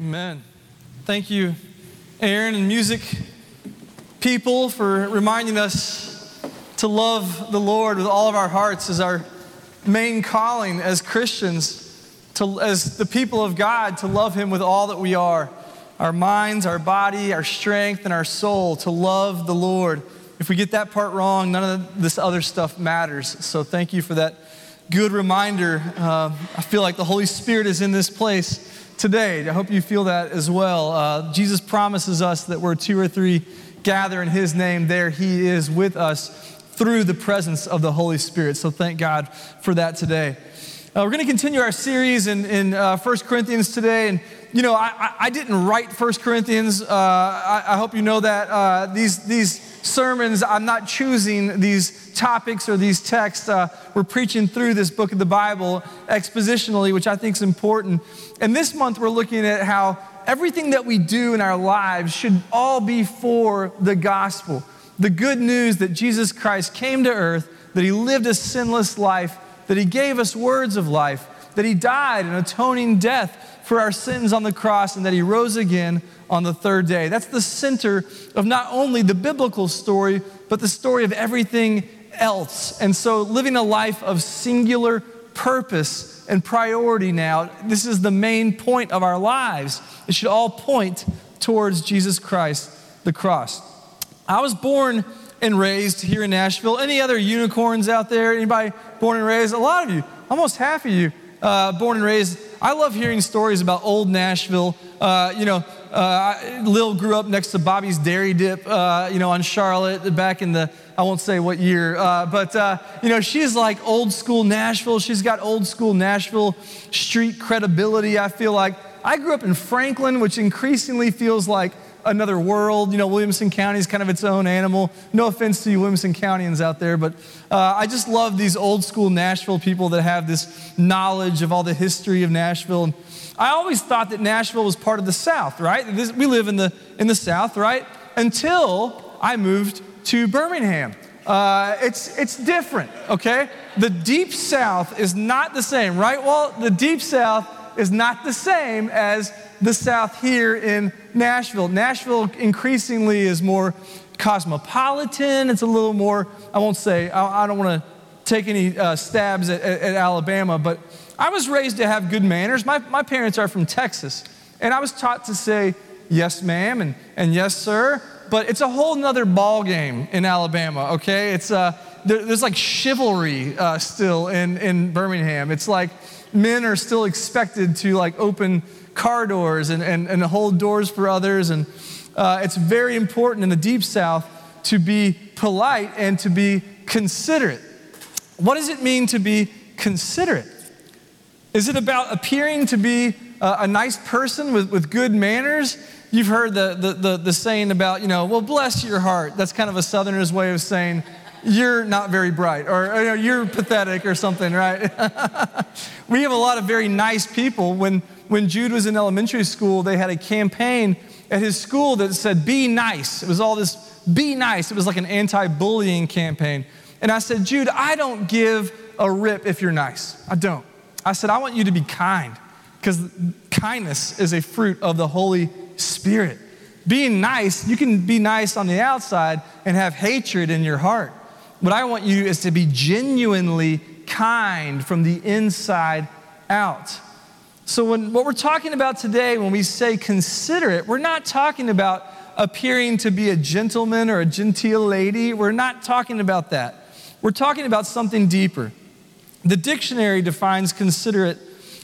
Amen. Thank you, Aaron and music people, for reminding us to love the Lord with all of our hearts as our main calling as Christians, to, as the people of God, to love Him with all that we are our minds, our body, our strength, and our soul, to love the Lord. If we get that part wrong, none of this other stuff matters. So thank you for that good reminder. Uh, I feel like the Holy Spirit is in this place today. I hope you feel that as well. Uh, Jesus promises us that where two or three gather in His name, there He is with us through the presence of the Holy Spirit. So thank God for that today. Uh, we're going to continue our series in, in uh, 1 Corinthians today. And, you know, I, I didn't write 1 Corinthians. Uh, I, I, hope you know that. Uh, these, these sermons, I'm not choosing these topics or these texts. Uh, we're preaching through this book of the Bible expositionally, which I think is important. And this month, we're looking at how everything that we do in our lives should all be for the gospel. The good news that Jesus Christ came to earth, that he lived a sinless life that He gave us words of life, that He died an atoning death for our sins on the cross, and that He rose again on the third day. That's the center of not only the biblical story, but the story of everything else. And so, living a life of singular purpose and priority now, this is the main point of our lives. It should all point towards Jesus Christ, the cross. I was born and raised here in Nashville. Any other unicorns out there? Anybody born and raised? A lot of you, almost half of you, uh, born and raised. I love hearing stories about old Nashville. Uh, you know, uh, Lil grew up next to Bobby's Dairy Dip, uh, you know, on Charlotte back in the, I won't say what year, uh, but, uh, you know, she's like old school Nashville. She's got old school Nashville street credibility, I feel like. I grew up in Franklin, which increasingly feels like another world. You know, Williamson County is kind of its own animal. No offense to you Williamson Countyans out there, but uh, I just love these old school Nashville people that have this knowledge of all the history of Nashville. And I always thought that Nashville was part of the South, right? This, we live in the, in the South, right? Until I moved to Birmingham. Uh, it's, it's different, okay? The deep south is not the same, right? Well, the deep south is not the same as the South here in Nashville. Nashville increasingly is more cosmopolitan. It's a little more, I won't say, I, I don't want to take any uh, stabs at, at, at, Alabama, but I was raised to have good manners. My, my parents are from Texas, and I was taught to say, yes, ma'am, and, and yes, sir. But it's a whole nother ball game in Alabama, okay? It's, uh, there, there's like chivalry uh, still in, in Birmingham. It's like men are still expected to like open car doors and, and, and hold doors for others. And uh, it's very important in the Deep South to be polite and to be considerate. What does it mean to be considerate? Is it about appearing to be a, a nice person with, with good manners? You've heard the, the, the, the saying about, you know, well, bless your heart. That's kind of a southerner's way of saying, you're not very bright or, you know, you're pathetic or something, right? we have a lot of very nice people. When, when Jude was in elementary school, they had a campaign at his school that said, Be nice. It was all this, be nice. It was like an anti bullying campaign. And I said, Jude, I don't give a rip if you're nice. I don't. I said, I want you to be kind because kindness is a fruit of the Holy Spirit. Being nice, you can be nice on the outside and have hatred in your heart. What I want you is to be genuinely kind from the inside out. So, when, what we're talking about today, when we say considerate, we're not talking about appearing to be a gentleman or a genteel lady. We're not talking about that. We're talking about something deeper. The dictionary defines considerate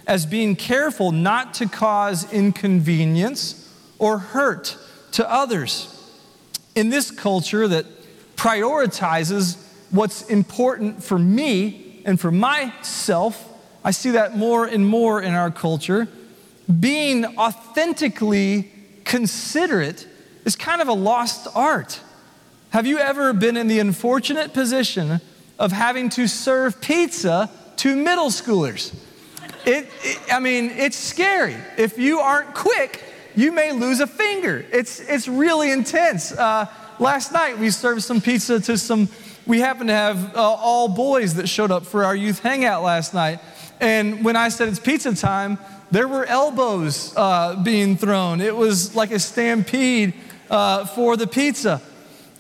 as being careful not to cause inconvenience or hurt to others. In this culture that prioritizes what's important for me and for myself. I see that more and more in our culture. Being authentically considerate is kind of a lost art. Have you ever been in the unfortunate position of having to serve pizza to middle schoolers? It, it, I mean, it's scary. If you aren't quick, you may lose a finger. It's, it's really intense. Uh, last night, we served some pizza to some we happened to have uh, all boys that showed up for our youth hangout last night. And when I said it's pizza time, there were elbows uh, being thrown. It was like a stampede uh, for the pizza.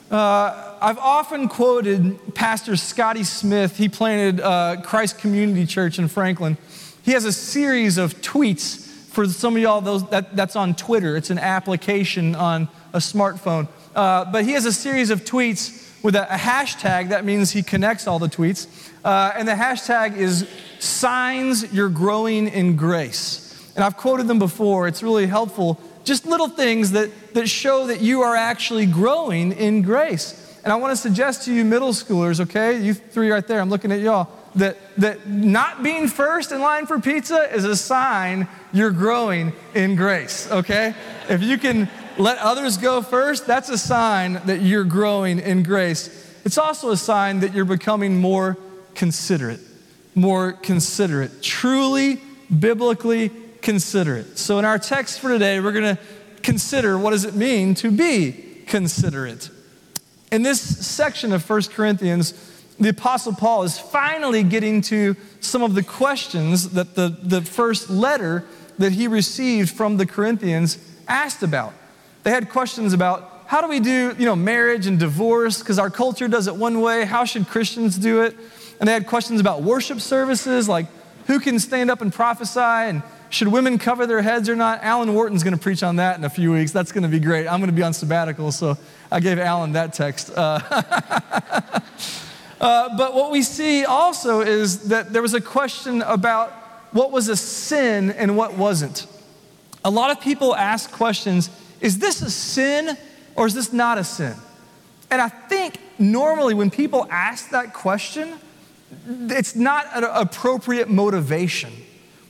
Uh, I've often quoted Pastor Scotty Smith. He planted uh, Christ Community Church in Franklin. He has a series of tweets for some of y'all those that, that's on Twitter. It's an application on a smartphone. Uh, but he has a series of tweets with a, a, hashtag. That means he connects all the tweets. Uh, and the hashtag is signs you're growing in grace. And I've quoted them before. It's really helpful. Just little things that, that show that you are actually growing in grace. And I want to suggest to you, middle schoolers, okay, you three right there, I'm looking at y'all, that, that not being first in line for pizza is a sign you're growing in grace, okay? If you can let others go first, that's a sign that you're growing in grace. It's also a sign that you're becoming more considerate, more considerate, truly biblically considerate. So in our text for today, we're going to consider what does it mean to be considerate. In this section of 1 Corinthians, the Apostle Paul is finally getting to some of the questions that the, the first letter that he received from the Corinthians asked about. They had questions about how do we do, you know, marriage and divorce because our culture does it one way. How should Christians do it? And they had questions about worship services, like who can stand up and prophesy and should women cover their heads or not? Alan Wharton's going to preach on that in a few weeks. That's going to be great. I'm going to be on sabbatical, so I gave Alan that text. Uh, uh, but what we see also is that there was a question about what was a sin and what wasn't. A lot of people ask questions is this a sin or is this not a sin? And I think normally when people ask that question, it's not an appropriate motivation.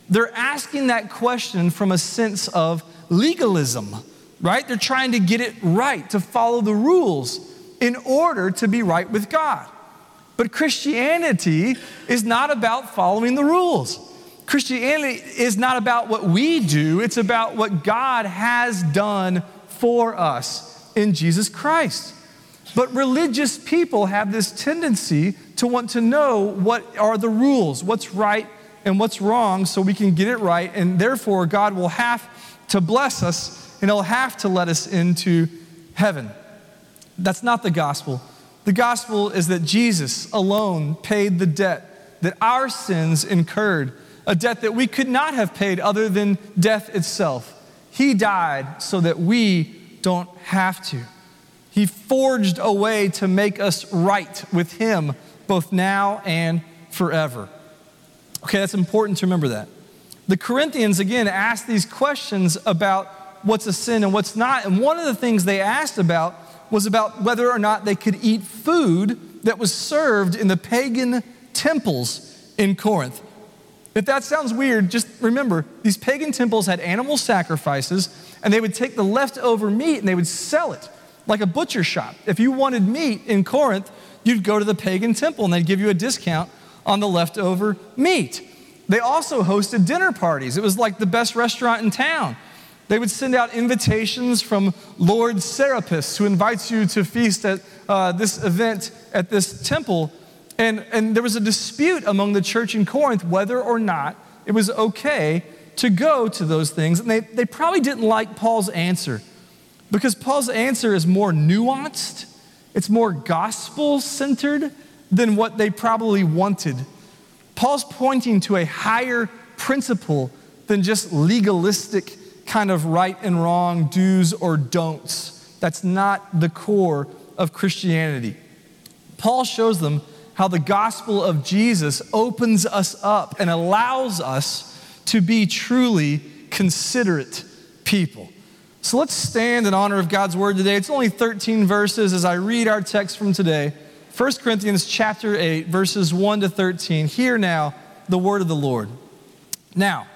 They're asking that question from a sense of legalism, right? They're trying to get it right, to follow the rules in order to be right with God. But Christianity is not about following the rules. Christianity is not about what we do, it's about what God has done for us in Jesus Christ. But religious people have this tendency to want to know what are the rules, what's right and what's wrong, so we can get it right. And therefore, God will have to bless us and He'll have to let us into heaven. That's not the gospel. The gospel is that Jesus alone paid the debt that our sins incurred a debt that we could not have paid other than death itself. He died so that we don't have to. He forged a way to make us right with Him, both now and forever. Okay, that's important to remember that. The Corinthians, again, asked these questions about what's a sin and what's not. And one of the things they asked about was about whether or not they could eat food that was served in the pagan temples in Corinth. If that sounds weird, just remember these pagan temples had animal sacrifices, and they would take the leftover meat and they would sell it like a butcher shop. If you wanted meat in Corinth, you'd go to the pagan temple and they'd give you a discount on the leftover meat. They also hosted dinner parties. It was like the best restaurant in town. They would send out invitations from Lord Serapis, who invites you to feast at uh, this event at this temple. And, and there was a dispute among the church in Corinth whether or not it was okay to go to those things. And they, they probably didn't like Paul's answer because Paul's answer is more nuanced, it's more gospel centered than what they probably wanted. Paul's pointing to a higher principle than just legalistic kind of right and wrong, do's or don'ts. That's not the core of Christianity. Paul shows them how the gospel of Jesus opens us up and allows us to be truly considerate people. So let's stand in honor of God's word today. It's only 13 verses as I read our text from today. 1 Corinthians chapter 8 verses 1 to 13. Hear now the word of the Lord. Now,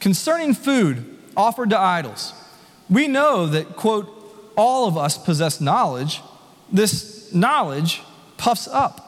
concerning food offered to idols, we know that quote all of us possess knowledge. This knowledge puffs up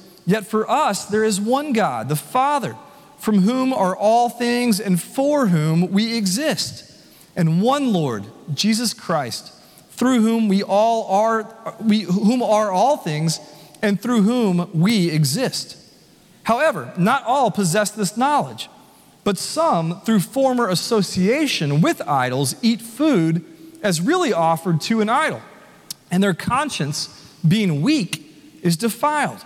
yet for us there is one God, the Father, from whom are all things and for whom we exist, and one Lord, Jesus Christ, through whom we all are, we, whom are all things, and through whom we exist. However, not all possess this knowledge. But some, through former association with idols, eat food as really offered to an idol, and their conscience, being weak, is defiled.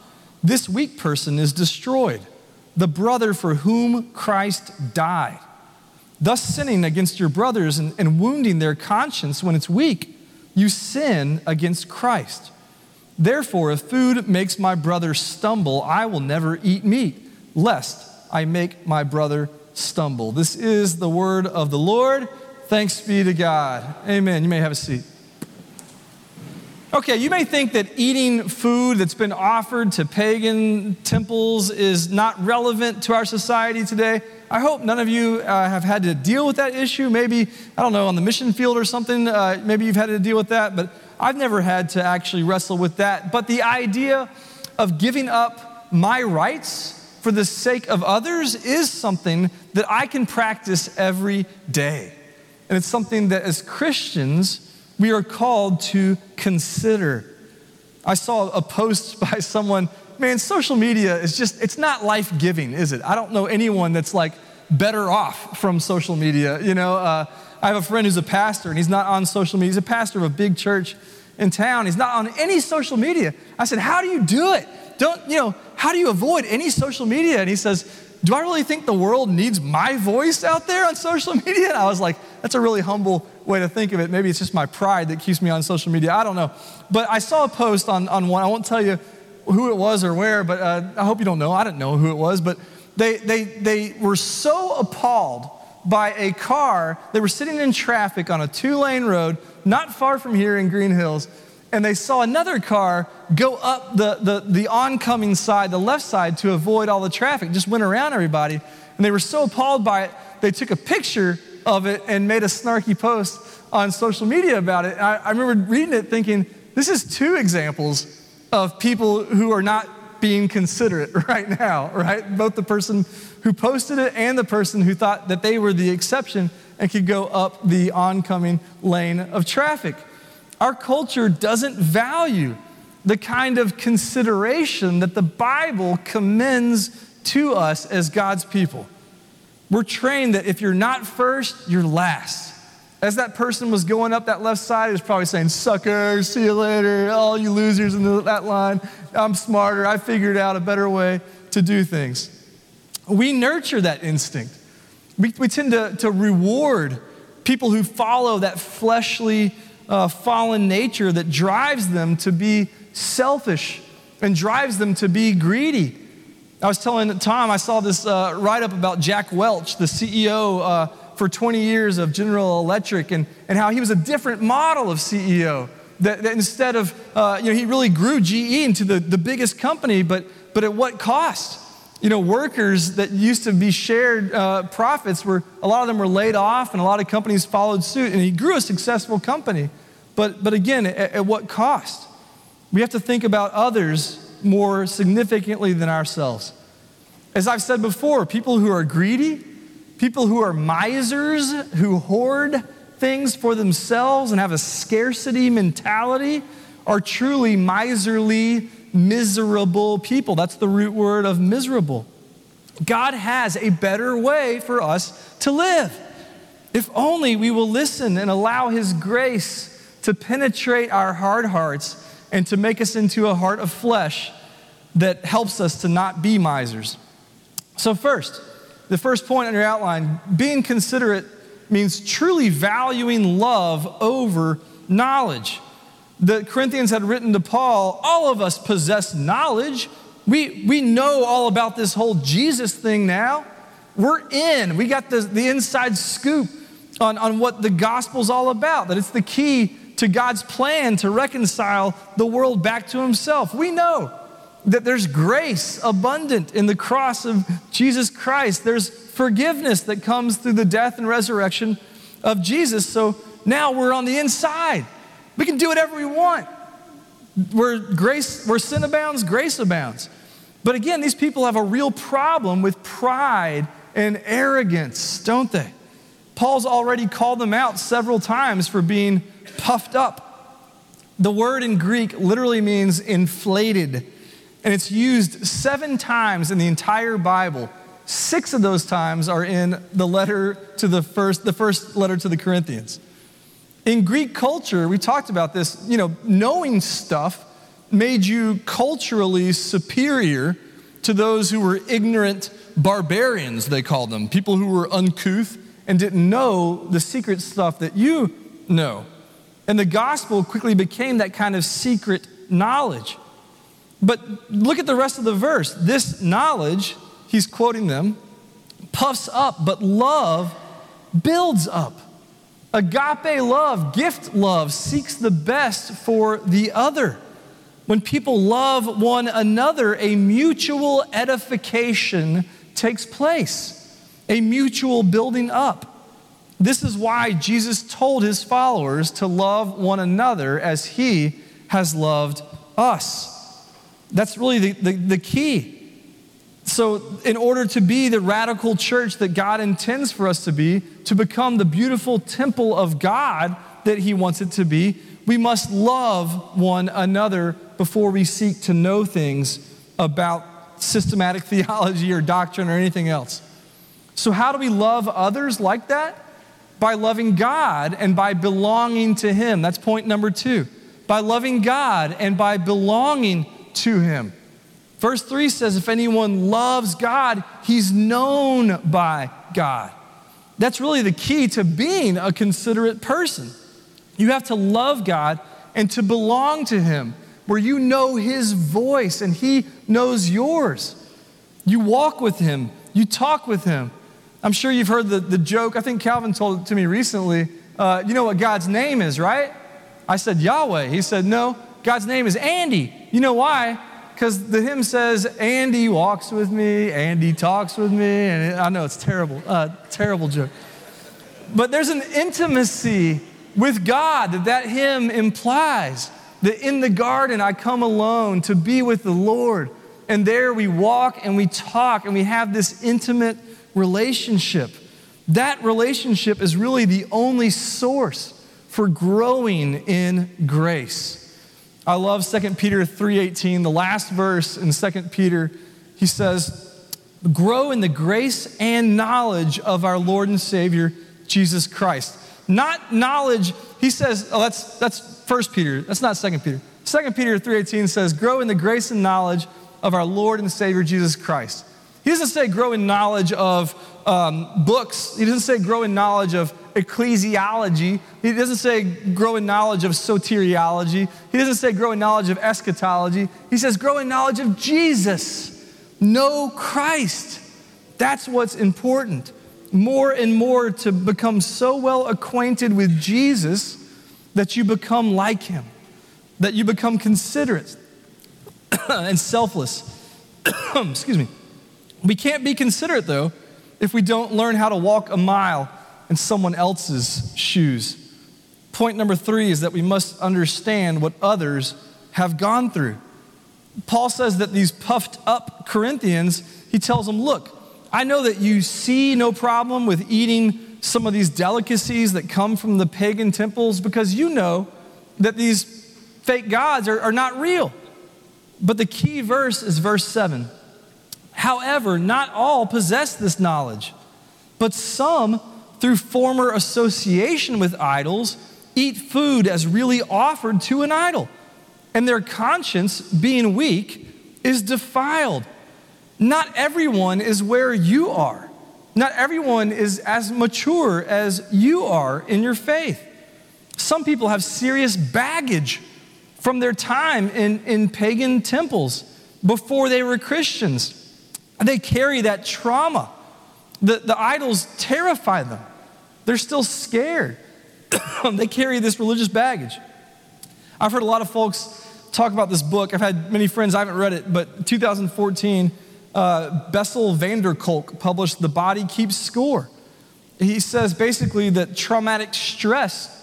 this weak person is destroyed, the brother for whom Christ died. Thus, sinning against your brothers and, and wounding their conscience when it's weak, you sin against Christ. Therefore, if food makes my brother stumble, I will never eat meat, lest I make my brother stumble. This is the word of the Lord. Thanks be to God. Amen. You may have a seat. Okay, you may think that eating food that's been offered to pagan temples is not relevant to our society today. I hope none of you uh, have had to deal with that issue. Maybe, I don't know, on the mission field or something, uh, maybe you've had to deal with that, but I've never had to actually wrestle with that. But the idea of giving up my rights for the sake of others is something that I can practice every day. And it's something that as Christians, we are called to consider. I saw a post by someone, man, social media is just, it's not life giving, is it? I don't know anyone that's like better off from social media. You know, uh, I have a friend who's a pastor and he's not on social media. He's a pastor of a big church in town. He's not on any social media. I said, How do you do it? Don't, you know, how do you avoid any social media? And he says, Do I really think the world needs my voice out there on social media? And I was like, That's a really humble way to think of it. Maybe it's just my pride that keeps me on social media. I don't know. But I saw a post on, on one. I won't tell you who it was or where, but uh, I hope you don't know. I didn't know who it was. But they, they, they were so appalled by a car. They were sitting in traffic on a two lane road, not far from here in Green Hills and they saw another car go up the, the, the oncoming side, the left side, to avoid all the traffic, just went around everybody. And they were so appalled by it, they took a picture of it and made a snarky post on social media about it. I, I remember reading it thinking, this is two examples of people who are not being considerate right now, right? Both the person who posted it and the person who thought that they were the exception and could go up the oncoming lane of traffic. Our culture doesn't value the kind of consideration that the Bible commends to us as God's people. We're trained that if you're not first, you're last. As that person was going up that left side, he was probably saying, Sucker, see you later, all you losers in that line. I'm smarter. I figured out a better way to do things. We nurture that instinct. We, we tend to, to reward people who follow that fleshly uh, fallen nature that drives them to be selfish and drives them to be greedy. I was telling Tom, I saw this uh, write up about Jack Welch, the CEO uh, for 20 years of General Electric, and, and how he was a different model of CEO. That, that instead of, uh, you know, he really grew GE into the, the biggest company, but, but at what cost? You know, workers that used to be shared uh, profits were, a lot of them were laid off, and a lot of companies followed suit, and he grew a successful company. But, but again, at, at what cost? We have to think about others more significantly than ourselves. As I've said before, people who are greedy, people who are misers, who hoard things for themselves and have a scarcity mentality, are truly miserly, miserable people. That's the root word of miserable. God has a better way for us to live. If only we will listen and allow His grace to penetrate our hard hearts and to make us into a heart of flesh that helps us to not be misers. So, first, the first point on your outline being considerate means truly valuing love over knowledge. The Corinthians had written to Paul, all of us possess knowledge. We, we know all about this whole Jesus thing now. We're in. We got the, the inside scoop on, on what the gospel's all about, that it's the key to God's plan to reconcile the world back to Himself. We know that there's grace abundant in the cross of Jesus Christ. There's forgiveness that comes through the death and resurrection of Jesus. So now we're on the inside. We can do whatever we want. Where grace, where sin abounds, grace abounds. But again, these people have a real problem with pride and arrogance, don't they? Paul's already called them out several times for being puffed up. The word in Greek literally means inflated, and it's used seven times in the entire Bible. Six of those times are in the letter to the first, the first letter to the Corinthians. In Greek culture, we talked about this, you know, knowing stuff made you culturally superior to those who were ignorant barbarians, they called them, people who were uncouth and didn't know the secret stuff that you know. And the gospel quickly became that kind of secret knowledge. But look at the rest of the verse. This knowledge, he's quoting them, puffs up, but love builds up. Agape love, gift love, seeks the best for the other. When people love one another, a mutual edification takes place, a mutual building up. This is why Jesus told his followers to love one another as he has loved us. That's really the, the, the key. So, in order to be the radical church that God intends for us to be, to become the beautiful temple of God that He wants it to be, we must love one another before we seek to know things about systematic theology or doctrine or anything else. So, how do we love others like that? By loving God and by belonging to Him. That's point number two. By loving God and by belonging to Him. Verse 3 says, If anyone loves God, he's known by God. That's really the key to being a considerate person. You have to love God and to belong to Him, where you know His voice and He knows yours. You walk with Him, you talk with Him. I'm sure you've heard the, the joke. I think Calvin told it to me recently. Uh, you know what God's name is, right? I said Yahweh. He said, No, God's name is Andy. You know why? because the hymn says, Andy walks with me, Andy talks with me, and I know it's terrible, uh, terrible joke. But there's an intimacy with God that that hymn implies. That in the garden I come alone to be with the Lord. And there we walk and we talk and we have this intimate relationship. That relationship is really the only source for growing in grace. I love 2 Peter 3:18, the last verse in 2 Peter. He says, "Grow in the grace and knowledge of our Lord and Savior Jesus Christ." Not knowledge, he says, oh, that's that's 1 Peter. That's not 2 Peter. 2 Peter 3:18 says, "Grow in the grace and knowledge of our Lord and Savior Jesus Christ." He doesn't say grow in knowledge of um, books. He doesn't say grow in knowledge of ecclesiology. He doesn't say grow in knowledge of soteriology. He doesn't say grow in knowledge of eschatology. He says grow in knowledge of Jesus. Know Christ. That's what's important. More and more to become so well acquainted with Jesus that you become like him, that you become considerate and selfless. Excuse me. We can't be considerate, though, if we don't learn how to walk a mile in someone else's shoes. Point number three is that we must understand what others have gone through. Paul says that these puffed up Corinthians, he tells them, Look, I know that you see no problem with eating some of these delicacies that come from the pagan temples because you know that these fake gods are, are not real. But the key verse is verse 7. However, not all possess this knowledge, but some, through former association with idols, eat food as really offered to an idol, and their conscience, being weak, is defiled. Not everyone is where you are, Not everyone is as mature as you are in your faith. Some people have serious baggage from their time in, in pagan temples before they were Christians. They carry that trauma. The, the idols terrify them, they're still scared. they carry this religious baggage. I've heard a lot of folks talk about this book. I've had many friends, I haven't read it, but 2014, uh, Bessel van der Kolk published The Body Keeps Score. He says basically that traumatic stress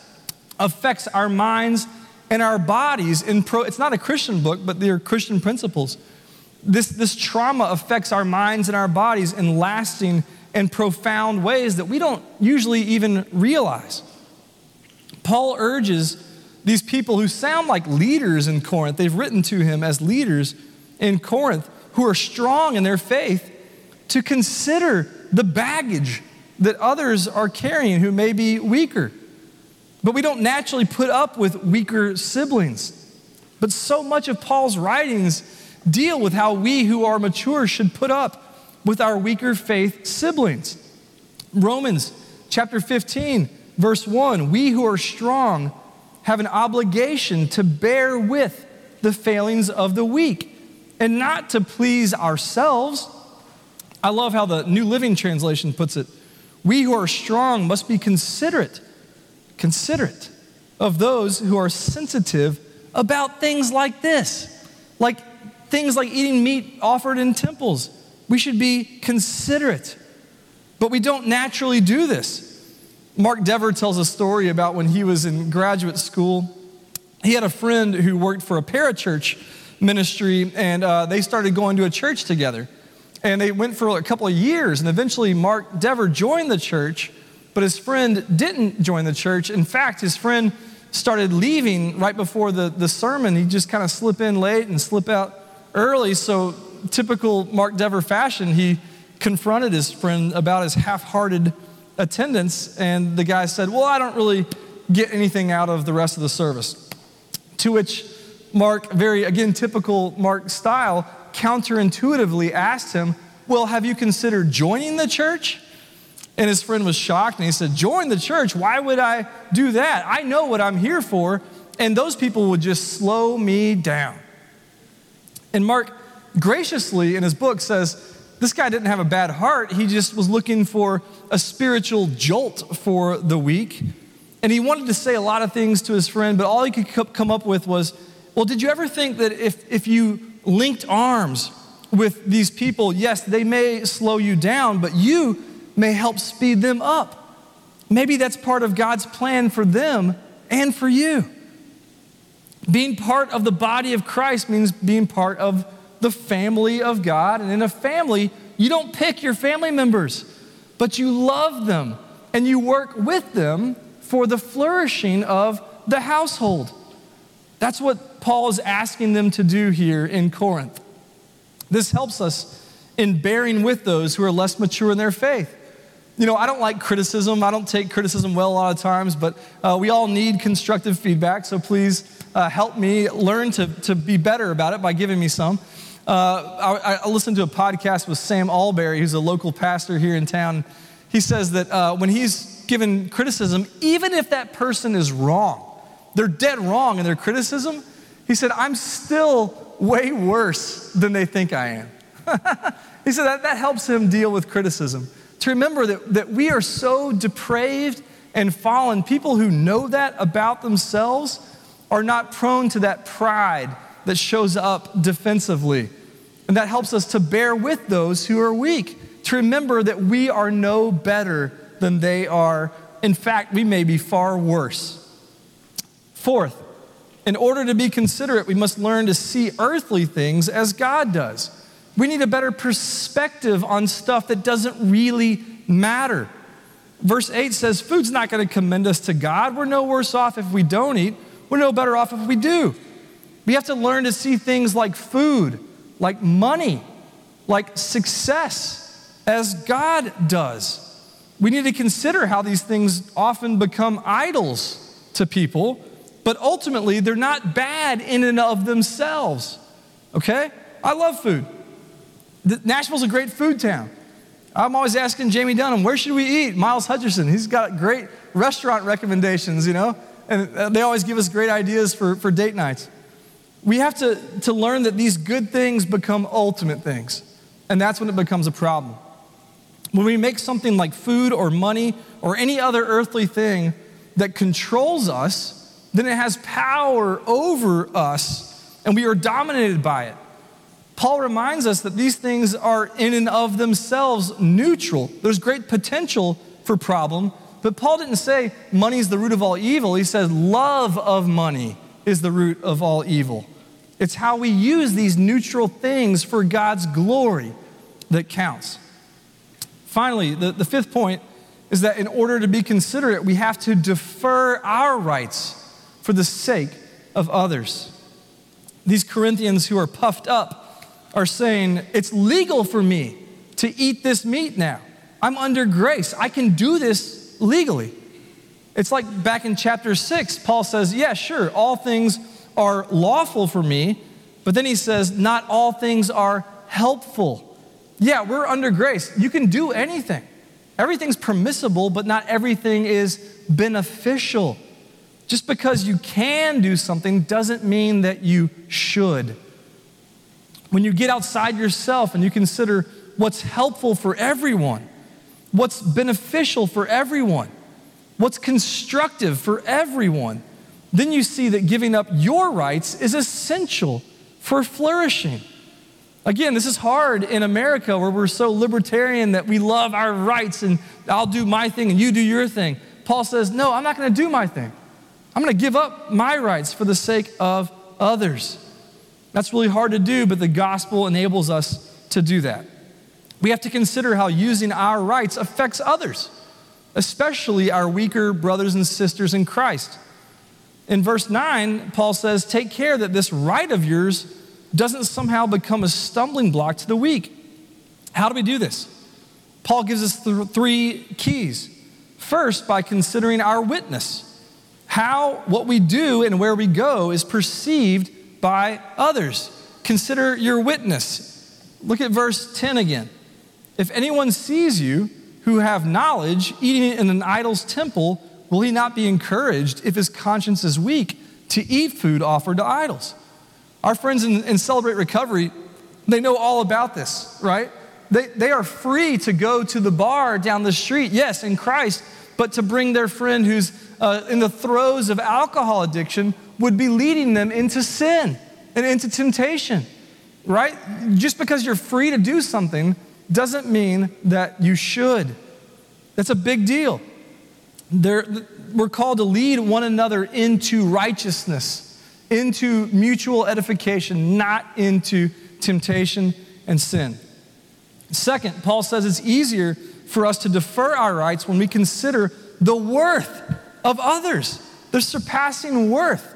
affects our minds and our bodies in pro it's not a christian book but they're christian principles this, this trauma affects our minds and our bodies in lasting and profound ways that we don't usually even realize paul urges these people who sound like leaders in corinth they've written to him as leaders in corinth who are strong in their faith to consider the baggage that others are carrying who may be weaker but we don't naturally put up with weaker siblings. But so much of Paul's writings deal with how we who are mature should put up with our weaker faith siblings. Romans chapter 15, verse 1 We who are strong have an obligation to bear with the failings of the weak and not to please ourselves. I love how the New Living Translation puts it. We who are strong must be considerate considerate of those who are sensitive about things like this, like things like eating meat offered in temples. We should be considerate, but we don't naturally do this. Mark Dever tells a story about when he was in graduate school. He had a friend who worked for a parachurch ministry, and uh, they started going to a church together. And they went for a couple of years, and eventually Mark Dever joined the church but his friend didn't join the church. In fact, his friend started leaving right before the, the sermon. He'd just kind of slip in late and slip out early. So, typical Mark Dever fashion, he confronted his friend about his half hearted attendance. And the guy said, Well, I don't really get anything out of the rest of the service. To which Mark, very, again, typical Mark style, counterintuitively asked him, Well, have you considered joining the church? And his friend was shocked and he said, Join the church. Why would I do that? I know what I'm here for. And those people would just slow me down. And Mark graciously in his book says, This guy didn't have a bad heart. He just was looking for a spiritual jolt for the week. And he wanted to say a lot of things to his friend, but all he could come up with was, Well, did you ever think that if, if you linked arms with these people, yes, they may slow you down, but you may help speed them up. Maybe that's part of God's plan for them and for you. Being part of the body of Christ means being part of the family of God. And in a family, you don't pick your family members, but you love them and you work with them for the flourishing of the household. That's what Paul is asking them to do here in Corinth. This helps us in bearing with those who are less mature in their faith you know, I don't like criticism. I don't take criticism well a lot of times, but uh, we all need constructive feedback. So please uh, help me learn to, to be better about it by giving me some. Uh, I, I, listened to a podcast with Sam Allberry, who's a local pastor here in town. He says that uh, when he's given criticism, even if that person is wrong, they're dead wrong in their criticism, he said, I'm still way worse than they think I am. he said that, that helps him deal with criticism to remember that, that we are so depraved and fallen. People who know that about themselves are not prone to that pride that shows up defensively. And that helps us to bear with those who are weak, to remember that we are no better than they are. In fact, we may be far worse. Fourth, in order to be considerate, we must learn to see earthly things as God does. We need a better perspective on stuff that doesn't really matter. Verse 8 says, Food's not going to commend us to God. We're no worse off if we don't eat. We're no better off if we do. We have to learn to see things like food, like money, like success, as God does. We need to consider how these things often become idols to people, but ultimately they're not bad in and of themselves. Okay? I love food. Nashville's a great food town. I'm always asking Jamie Dunham, where should we eat? Miles Hutcherson, he's got great restaurant recommendations, you know, and uh, they always give us great ideas for, for date nights. We have to, to learn that these good things become ultimate things, and that's when it becomes a problem. When we make something like food or money or any other earthly thing that controls us, then it has power over us and we are dominated by it. Paul reminds us that these things are in and of themselves neutral. There's great potential for problem, but Paul didn't say money is the root of all evil. He says love of money is the root of all evil. It's how we use these neutral things for God's glory that counts. Finally, the, the fifth point is that in order to be considerate, we have to defer our rights for the sake of others. These Corinthians who are puffed up are saying, It's legal for me to eat this meat now. I'm under grace. I can do this legally. It's like back in chapter six, Paul says, Yeah, sure, all things are lawful for me, but then he says, Not all things are helpful. Yeah, we're under grace. You can do anything. Everything's permissible, but not everything is beneficial. Just because you can do something doesn't mean that you should. When you get outside yourself and you consider what's helpful for everyone, what's beneficial for everyone, what's constructive for everyone, then you see that giving up your rights is essential for flourishing. Again, this is hard in America where we're so libertarian that we love our rights and I'll do my thing and you do your thing. Paul says, No, I'm not going to do my thing. I'm going to give up my rights for the sake of others. That's really hard to do, but the gospel enables us to do that. We have to consider how using our rights affects others, especially our weaker brothers and sisters in Christ. In verse 9, Paul says, Take care that this right of yours doesn't somehow become a stumbling block to the weak. How do we do this? Paul gives us th- three keys. First, by considering our witness how what we do and where we go is perceived by others. Consider your witness. Look at verse 10 again. If anyone sees you who have knowledge eating in an idol's temple, will he not be encouraged if his conscience is weak to eat food offered to idols? Our friends in, in Celebrate Recovery, they know all about this, right? They, they are free to go to the bar down the street, yes, in Christ, but to bring their friend who's uh, in the throes of alcohol addiction would be leading them into sin and into temptation, right? Just because you're free to do something doesn't mean that you should. That's a big deal. We're called to lead one another into righteousness, into mutual edification, not into temptation and sin. Second, Paul says it's easier for us to defer our rights when we consider the worth of others, the surpassing worth.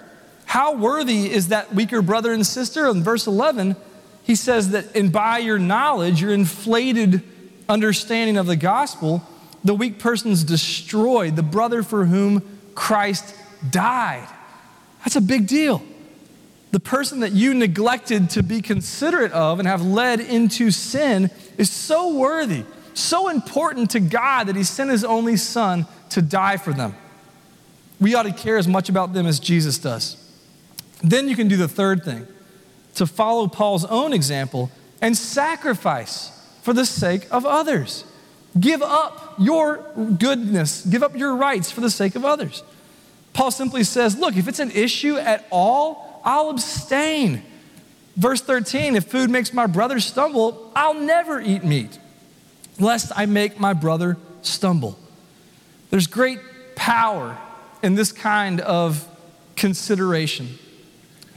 How worthy is that weaker brother and sister? In verse 11, he says that, and by your knowledge, your inflated understanding of the gospel, the weak person's destroyed, the brother for whom Christ died. That's a big deal. The person that you neglected to be considerate of and have led into sin is so worthy, so important to God that He sent His only Son to die for them. We ought to care as much about them as Jesus does. Then you can do the third thing to follow Paul's own example and sacrifice for the sake of others. Give up your goodness, give up your rights for the sake of others. Paul simply says, Look, if it's an issue at all, I'll abstain. Verse 13 if food makes my brother stumble, I'll never eat meat, lest I make my brother stumble. There's great power in this kind of consideration.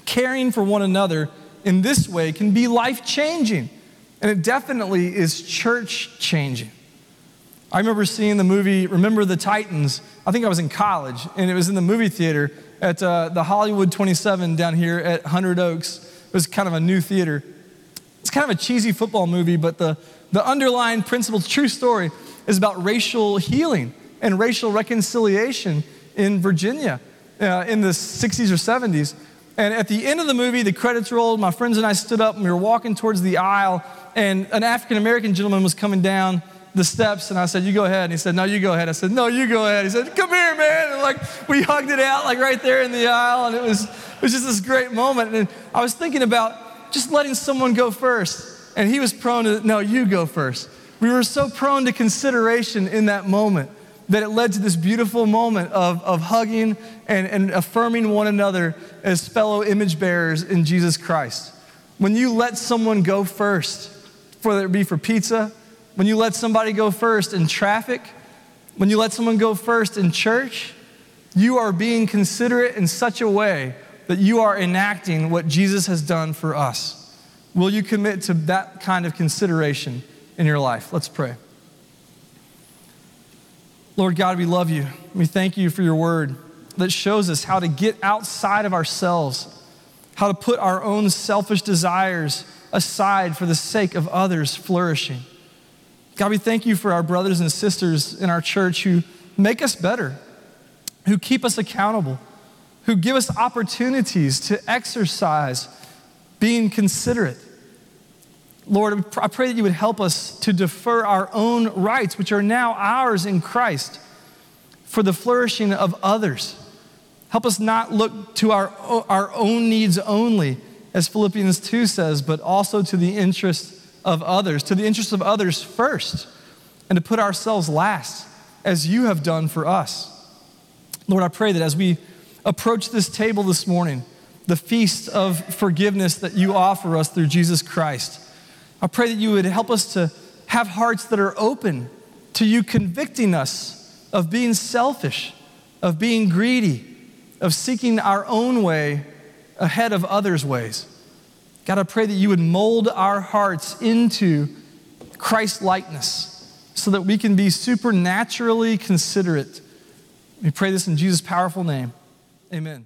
Caring for one another in this way can be life changing, and it definitely is church changing. I remember seeing the movie Remember the Titans. I think I was in college, and it was in the movie theater at uh, the Hollywood 27 down here at Hundred Oaks. It was kind of a new theater. It's kind of a cheesy football movie, but the, the underlying principle, true story, is about racial healing and racial reconciliation in Virginia uh, in the 60s or 70s. And at the end of the movie, the credits rolled. My friends and I stood up and we were walking towards the aisle, and an African American gentleman was coming down the steps and I said, You go ahead. And he said, No, you go ahead. I said, No, you go ahead. He said, Come here, man. And like we hugged it out like right there in the aisle. And it was, it was just this great moment. And I was thinking about just letting someone go first. And he was prone to, No, you go first. We were so prone to consideration in that moment that it led to this beautiful moment of, of hugging and, and affirming one another as fellow image bearers in Jesus Christ. When you let someone go first, whether it be for pizza, when you let somebody go first in traffic, when you let someone go first in church, you are being considerate in such a way that you are enacting what Jesus has done for us. Will you commit to that kind of consideration in your life? Let's pray. Lord God, we love you. We thank you for your word that shows us how to get outside of ourselves, how to put our own selfish desires aside for the sake of others flourishing. God, we thank you for our brothers and sisters in our church who make us better, who keep us accountable, who give us opportunities to exercise being considerate. Lord, I pray that you would help us to defer our own rights, which are now ours in Christ, for the flourishing of others. Help us not look to our, our own needs only, as Philippians 2 says, but also to the interest of others, to the interest of others first, and to put ourselves last, as you have done for us. Lord, I pray that as we approach this table this morning, the feast of forgiveness that you offer us through Jesus Christ, I pray that you would help us to have hearts that are open to you convicting us of being selfish, of being greedy, of seeking our own way ahead of others' ways. God, I pray that you would mold our hearts into Christ likeness so that we can be supernaturally considerate. We pray this in Jesus' powerful name. Amen.